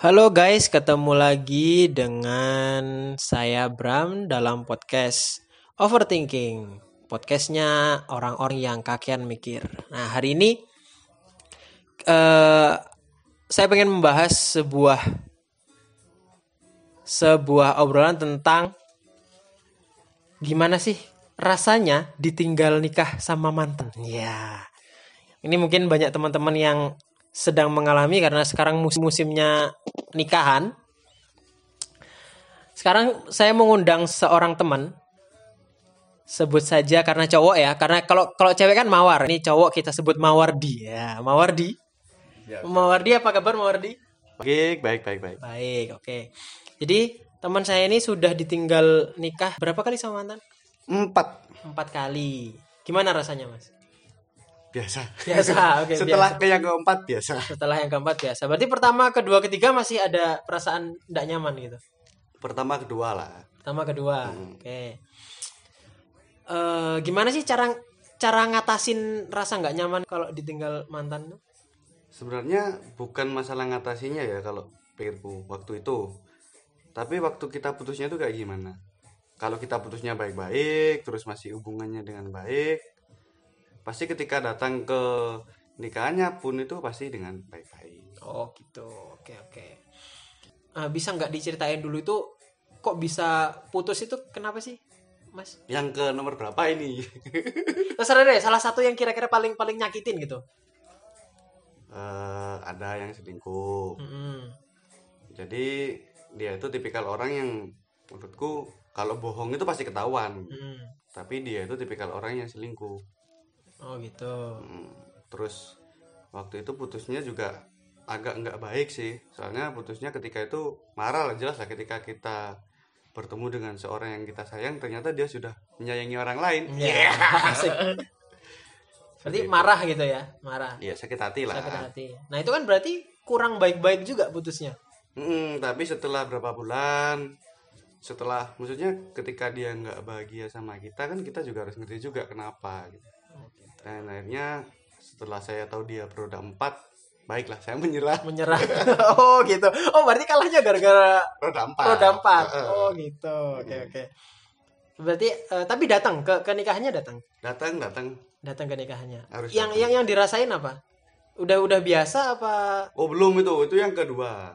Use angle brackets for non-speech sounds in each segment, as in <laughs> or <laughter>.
Halo guys, ketemu lagi dengan saya Bram dalam podcast Overthinking. Podcastnya orang-orang yang kakean mikir. Nah hari ini eh saya pengen membahas sebuah sebuah obrolan tentang gimana sih rasanya ditinggal nikah sama mantan. Ya, ini mungkin banyak teman-teman yang sedang mengalami karena sekarang musim-musimnya nikahan. Sekarang saya mengundang seorang teman. Sebut saja karena cowok ya, karena kalau kalau cewek kan Mawar. Ini cowok kita sebut Mawardi ya. Mawardi. Ya. Mawardi apa kabar Mawardi? Baik, baik, baik, baik. Baik, oke. Jadi teman saya ini sudah ditinggal nikah berapa kali sama mantan? Empat. Empat kali. Gimana rasanya mas? Biasa. Biasa, <laughs> oke. Setelah biasa. yang keempat biasa. Setelah yang keempat biasa. Berarti pertama, kedua, ketiga masih ada perasaan tidak nyaman gitu. Pertama, kedua lah. Pertama, kedua. Hmm. Oke. Eh, gimana sih cara cara ngatasin rasa nggak nyaman kalau ditinggal mantan? Sebenarnya bukan masalah ngatasinya ya kalau pikirku waktu itu. Tapi waktu kita putusnya itu kayak gimana? Kalau kita putusnya baik-baik, terus masih hubungannya dengan baik, pasti ketika datang ke nikahannya pun itu pasti dengan baik-baik. Oh gitu. Oke oke. Eh, bisa nggak diceritain dulu itu kok bisa putus itu kenapa sih, Mas? Yang ke nomor berapa ini? <laughs> Terserah deh. Salah satu yang kira-kira paling paling nyakitin gitu. Eh, ada yang selingkuh. Mm-mm. Jadi dia itu tipikal orang yang menurutku kalau bohong itu pasti ketahuan. Mm. Tapi dia itu tipikal orang yang selingkuh. Oh gitu. Hmm, Terus waktu itu putusnya juga agak nggak baik sih. Soalnya putusnya ketika itu marah lah jelas lah ketika kita bertemu dengan seorang yang kita sayang ternyata dia sudah menyayangi orang lain. Ya. Asik. <laughs> Berarti marah gitu ya, marah. Iya sakit hati lah. Sakit hati. Nah itu kan berarti kurang baik-baik juga putusnya. Mm, tapi setelah berapa bulan setelah maksudnya ketika dia nggak bahagia sama kita kan kita juga harus ngerti juga kenapa gitu. Dan akhirnya setelah saya tahu dia beroda empat baiklah saya menyerah Menyerah. <laughs> oh gitu. Oh berarti kalahnya gara-gara roda empat roda empat. Oh gitu. Oke oke. Berarti eh, tapi datang ke ke nikahannya datang. datang datang Datang ke nikahannya. Harus yang datang. yang yang dirasain apa? Udah udah biasa apa? oh belum itu itu yang kedua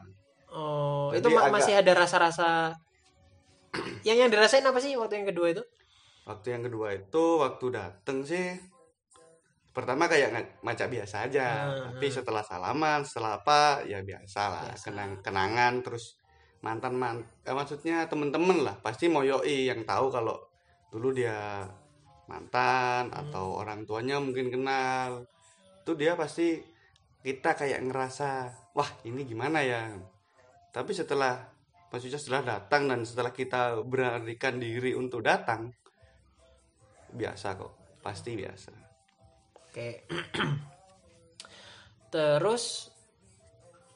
Oh, Jadi itu ma- agak- masih ada rasa-rasa <clears throat> yang yang dirasain apa sih waktu yang kedua itu? waktu yang kedua itu waktu datang sih pertama kayak nggak macam biasa aja. Hmm, tapi setelah salaman setelah apa ya biasa lah. Biasa. kenang kenangan terus mantan man eh, maksudnya temen-temen lah. Pasti mau yoi yang tahu kalau dulu dia mantan Hmm. atau orang tuanya mungkin kenal. Itu dia pasti kita kayak ngerasa wah ini gimana ya? Tapi setelah maksudnya setelah datang dan setelah kita beranikan diri untuk datang biasa kok. Pasti biasa Oke. <clears throat> Terus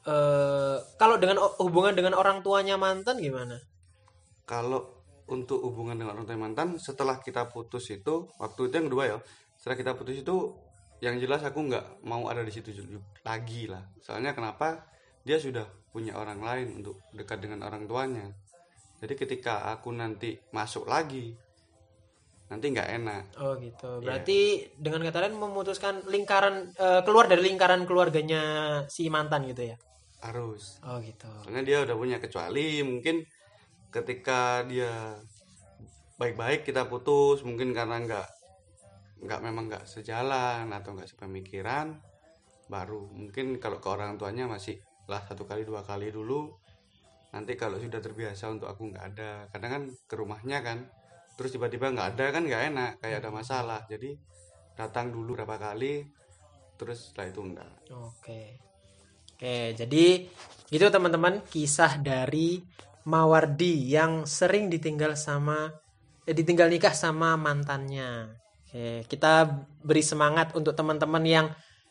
eh kalau dengan hubungan dengan orang tuanya mantan gimana? kalau untuk hubungan dengan orang tua mantan setelah kita putus itu waktu itu yang kedua ya setelah kita putus itu yang jelas aku nggak mau ada di situ lagi lah soalnya kenapa dia sudah punya orang lain untuk dekat dengan orang tuanya jadi ketika aku nanti masuk lagi nanti nggak enak Oh gitu. Iya. Berarti dengan kata lain memutuskan lingkaran eh, keluar dari lingkaran keluarganya si mantan gitu ya? harus Oh gitu. soalnya dia udah punya kecuali mungkin ketika dia baik-baik kita putus mungkin karena nggak nggak memang nggak sejalan atau nggak sepemikiran baru mungkin kalau ke orang tuanya masih lah satu kali dua kali dulu nanti kalau sudah terbiasa untuk aku nggak ada kadang kan ke rumahnya kan terus tiba-tiba nggak ada kan nggak enak kayak ada masalah jadi datang dulu berapa kali terus setelah itu enggak Oke. Oke, jadi gitu teman-teman kisah dari Mawardi yang sering ditinggal sama eh, ditinggal nikah sama mantannya. Oke, kita beri semangat untuk teman-teman yang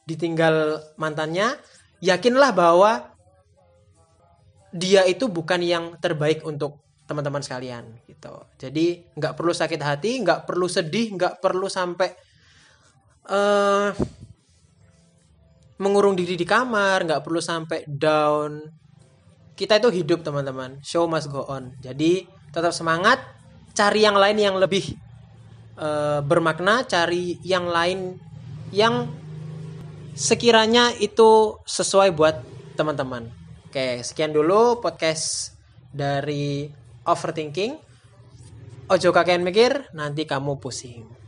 ditinggal mantannya, yakinlah bahwa dia itu bukan yang terbaik untuk teman-teman sekalian gitu. Jadi nggak perlu sakit hati, nggak perlu sedih, nggak perlu sampai eh mengurung diri di kamar, nggak perlu sampai down. kita itu hidup teman-teman show must go on jadi tetap semangat cari yang lain yang lebih eh, bermakna cari yang lain yang sekiranya itu sesuai buat teman-teman oke sekian dulu podcast dari overthinking. Ojo kakean mikir nanti kamu pusing